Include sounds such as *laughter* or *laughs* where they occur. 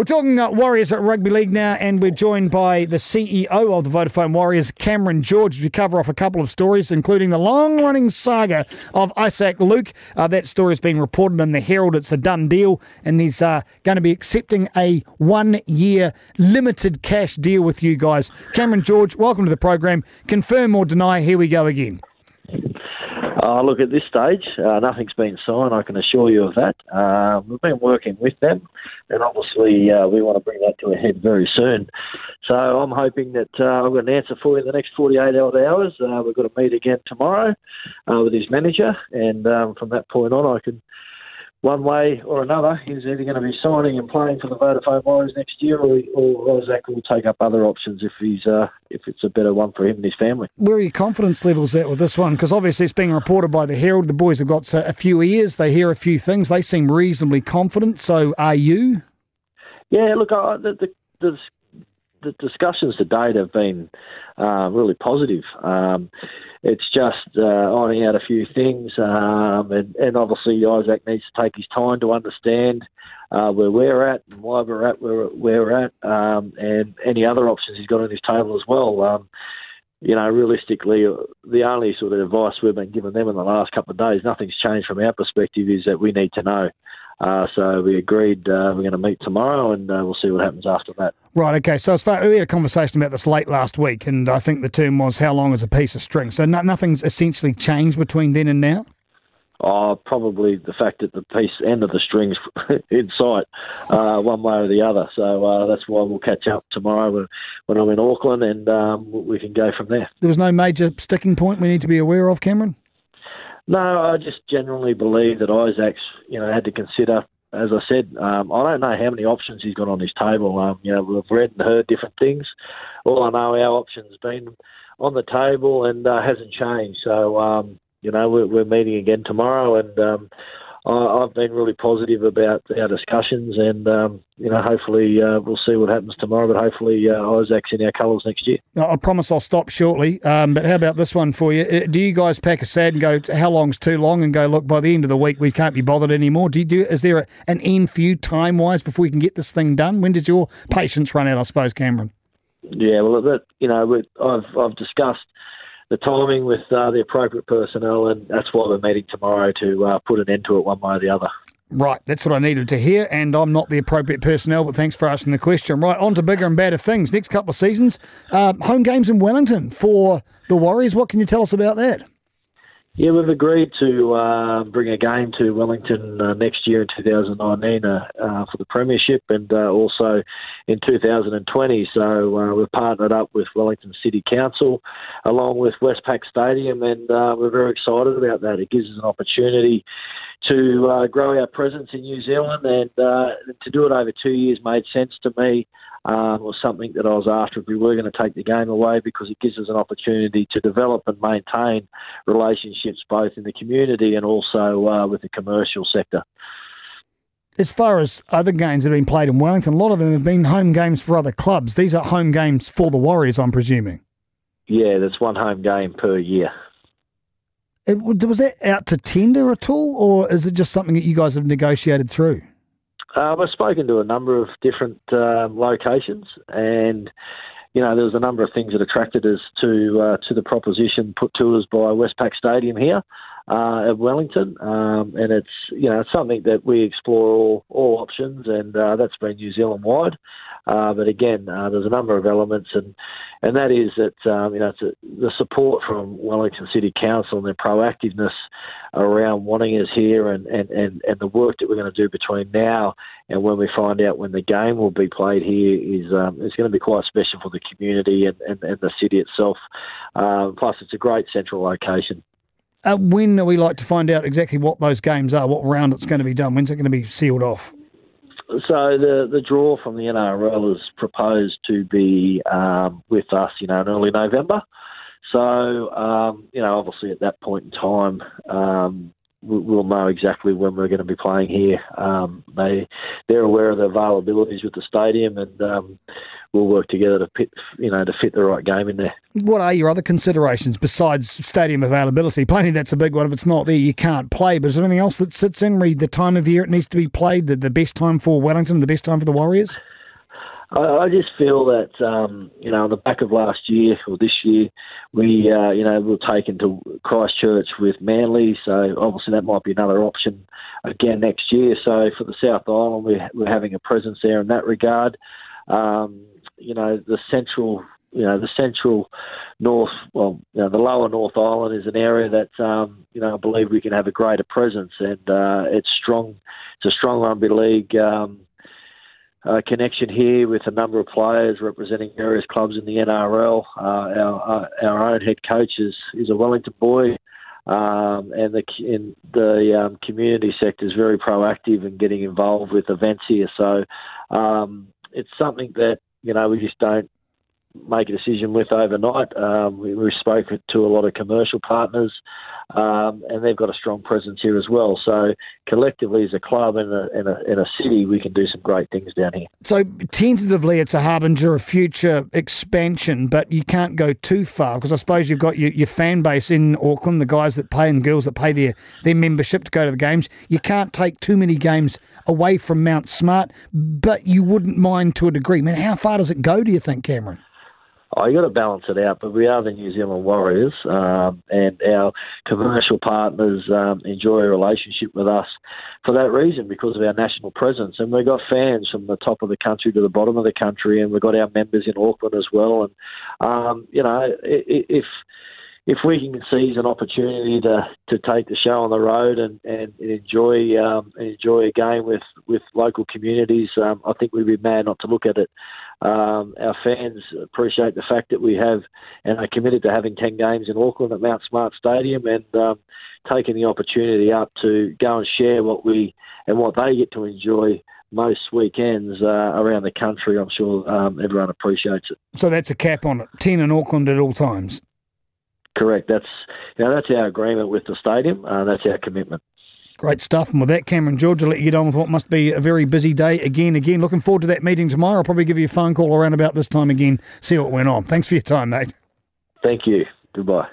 We're talking uh, Warriors at Rugby League now, and we're joined by the CEO of the Vodafone Warriors, Cameron George. We cover off a couple of stories, including the long running saga of Isaac Luke. Uh, that story has been reported in the Herald. It's a done deal, and he's uh, going to be accepting a one year limited cash deal with you guys. Cameron George, welcome to the program. Confirm or deny, here we go again. Uh, look, at this stage, uh, nothing's been signed, I can assure you of that. Uh, we've been working with them, and obviously uh, we want to bring that to a head very soon. So I'm hoping that uh, I've got an answer for you in the next 48 hours. Uh, we've got to meet again tomorrow with his manager, and um, from that point on, I can one way or another, he's either going to be signing and playing for the Vodafone Warriors next year, or, or Isaac will take up other options if he's uh, if it's a better one for him and his family. Where are your confidence levels at with this one? Because obviously it's being reported by the Herald. The boys have got a few ears. They hear a few things. They seem reasonably confident. So are you? Yeah, look, I, the, the, the the discussions to date have been uh, really positive. Um, it's just uh, ironing out a few things, um, and, and, obviously Isaac needs to take his time to understand uh, where we're at and why we're at where, where we're at, um, and any other options he's got on his table as well. Um, you know, realistically, the only sort of advice we've been giving them in the last couple of days, nothing's changed from our perspective, is that we need to know. Uh, so we agreed uh, we're going to meet tomorrow, and uh, we'll see what happens after that. Right. Okay. So as far we had a conversation about this late last week, and I think the term was "how long is a piece of string." So no, nothing's essentially changed between then and now. Oh, probably the fact that the piece end of the strings *laughs* in sight, uh, one way or the other. So uh, that's why we'll catch up tomorrow when, when I'm in Auckland, and um, we can go from there. There was no major sticking point we need to be aware of, Cameron. No, I just generally believe that Isaac's, you know, had to consider. As I said, um, I don't know how many options he's got on his table. Um, you know, we've read and heard different things. All I know, our options been on the table and uh, hasn't changed. So, um, you know, we're, we're, meeting again tomorrow, and um, I, have been really positive about our discussions, and um, you know, hopefully uh, we'll see what happens tomorrow. But hopefully uh, Isaac's in our colours next year. I promise I'll stop shortly. Um, but how about this one for you? Uh, do you guys pack a sad and go, "How long's too long?" and go, "Look, by the end of the week, we can't be bothered anymore." Do you do? Is there a, an end for you time wise before we can get this thing done? When does your patience run out? I suppose, Cameron. Yeah, well, that you know, I've I've discussed the timing with uh, the appropriate personnel, and that's why we're meeting tomorrow to uh, put an end to it one way or the other. Right, that's what I needed to hear, and I'm not the appropriate personnel, but thanks for asking the question. Right, on to bigger and better things. Next couple of seasons, uh, home games in Wellington for the Warriors. What can you tell us about that? Yeah, we've agreed to uh, bring a game to Wellington uh, next year in 2019 uh, uh, for the Premiership and uh, also in 2020. So uh, we've partnered up with Wellington City Council along with Westpac Stadium and we're very excited about that. It gives us an opportunity to grow our presence in New Zealand and to do it over two years made sense to me um, was something that I was after if we were going to take the game away because it gives us an opportunity to develop and maintain relationships both in the community and also uh, with the commercial sector. As far as other games that have been played in Wellington, a lot of them have been home games for other clubs. These are home games for the Warriors, I'm presuming. Yeah, there's one home game per year. It, was that out to tender at all, or is it just something that you guys have negotiated through? Um, I've spoken to a number of different um, locations, and you know there was a number of things that attracted us to uh, to the proposition put to us by Westpac Stadium here uh, at Wellington, um, and it's you know something that we explore all, all options, and uh, that's been New Zealand wide. Uh, but again, uh, there's a number of elements, and and that is that um, you know a, the support from Wellington City Council and their proactiveness around wanting us here, and, and, and, and the work that we're going to do between now and when we find out when the game will be played here is um, is going to be quite special for the community and, and, and the city itself. Uh, plus, it's a great central location. Uh, when are we like to find out exactly what those games are, what round it's going to be done? When's it going to be sealed off? So the the draw from the NRL is proposed to be um, with us, you know, in early November. So um, you know, obviously at that point in time, um, we'll know exactly when we're going to be playing here. Um, they they're aware of the availabilities with the stadium, and um, we'll work together to fit you know to fit the right game in there. What are your other considerations besides stadium availability? Plenty that's a big one. If it's not there, you can't play. But is there anything else that sits in? Read the time of year it needs to be played. The, the best time for Wellington, the best time for the Warriors. I, I just feel that um, you know on the back of last year or this year, we uh, you know we were taken to Christchurch with Manly, so obviously that might be another option again next year. So for the South Island, we're, we're having a presence there in that regard. Um, you know the central you know the central north, well, you know, the lower North Island is an area that um, you know I believe we can have a greater presence, and uh, it's strong. It's a strong rugby league um, uh, connection here with a number of players representing various clubs in the NRL. Uh, our, uh, our own head coach is, is a Wellington boy. Um, and the in the um, community sector is very proactive in getting involved with events here. So um, it's something that you know we just don't make a decision with overnight. Um, we, we spoke to a lot of commercial partners, um, and they've got a strong presence here as well. So collectively, as a club and a, and, a, and a, city, we can do some great things down here. So tentatively, it's a harbinger of future expansion, but you can't go too far because I suppose you've got your, your fan base in Auckland, the guys that pay and the girls that pay their, their membership to go to the games. You can't take too many games away from Mount Smart, but you wouldn't mind to a degree. I mean, how far does it go, do you think, Cameron? Oh, you got to balance it out, but we are the New Zealand Warriors, um, and our commercial partners um, enjoy a relationship with us for that reason because of our national presence. And we've got fans from the top of the country to the bottom of the country, and we've got our members in Auckland as well. And um, you know, if if we can seize an opportunity to, to take the show on the road and, and enjoy um, enjoy a game with, with local communities, um, I think we'd be mad not to look at it. Um, our fans appreciate the fact that we have and are committed to having 10 games in Auckland at Mount Smart Stadium and um, taking the opportunity up to go and share what we and what they get to enjoy most weekends uh, around the country. I'm sure um, everyone appreciates it. So that's a cap on it 10 in Auckland at all times. Correct. That's you know, that's our agreement with the stadium. Uh, that's our commitment. Great stuff. And with that, Cameron George, I'll let you get on with what must be a very busy day again. Again, looking forward to that meeting tomorrow. I'll probably give you a phone call around about this time again, see what went on. Thanks for your time, mate. Thank you. Goodbye.